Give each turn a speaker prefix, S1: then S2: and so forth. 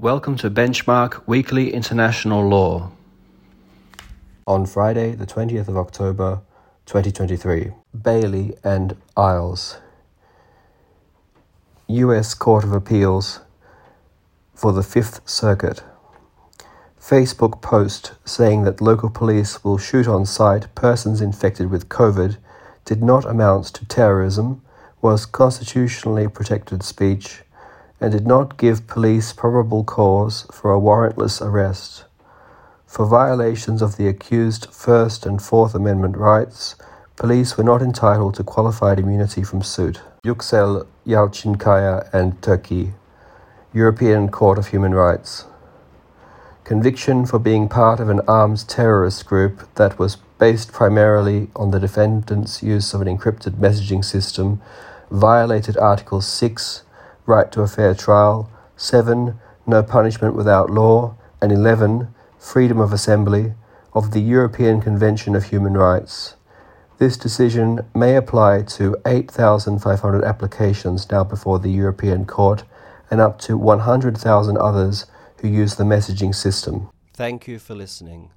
S1: Welcome to Benchmark Weekly International Law.
S2: On Friday, the 20th of October, 2023, Bailey and Iles, U.S. Court of Appeals for the Fifth Circuit. Facebook post saying that local police will shoot on sight persons infected with COVID did not amount to terrorism, was constitutionally protected speech, and did not give police probable cause for a warrantless arrest. For violations of the accused First and Fourth Amendment rights, police were not entitled to qualified immunity from suit. Yüksel Yalçınkaya and Turkey, European Court of Human Rights. Conviction for being part of an armed terrorist group that was based primarily on the defendant's use of an encrypted messaging system violated Article 6, right to a fair trial, 7, no punishment without law, and 11, freedom of assembly, of the European Convention of Human Rights. This decision may apply to 8,500 applications now before the European Court and up to 100,000 others who use the messaging system.
S1: Thank you for listening.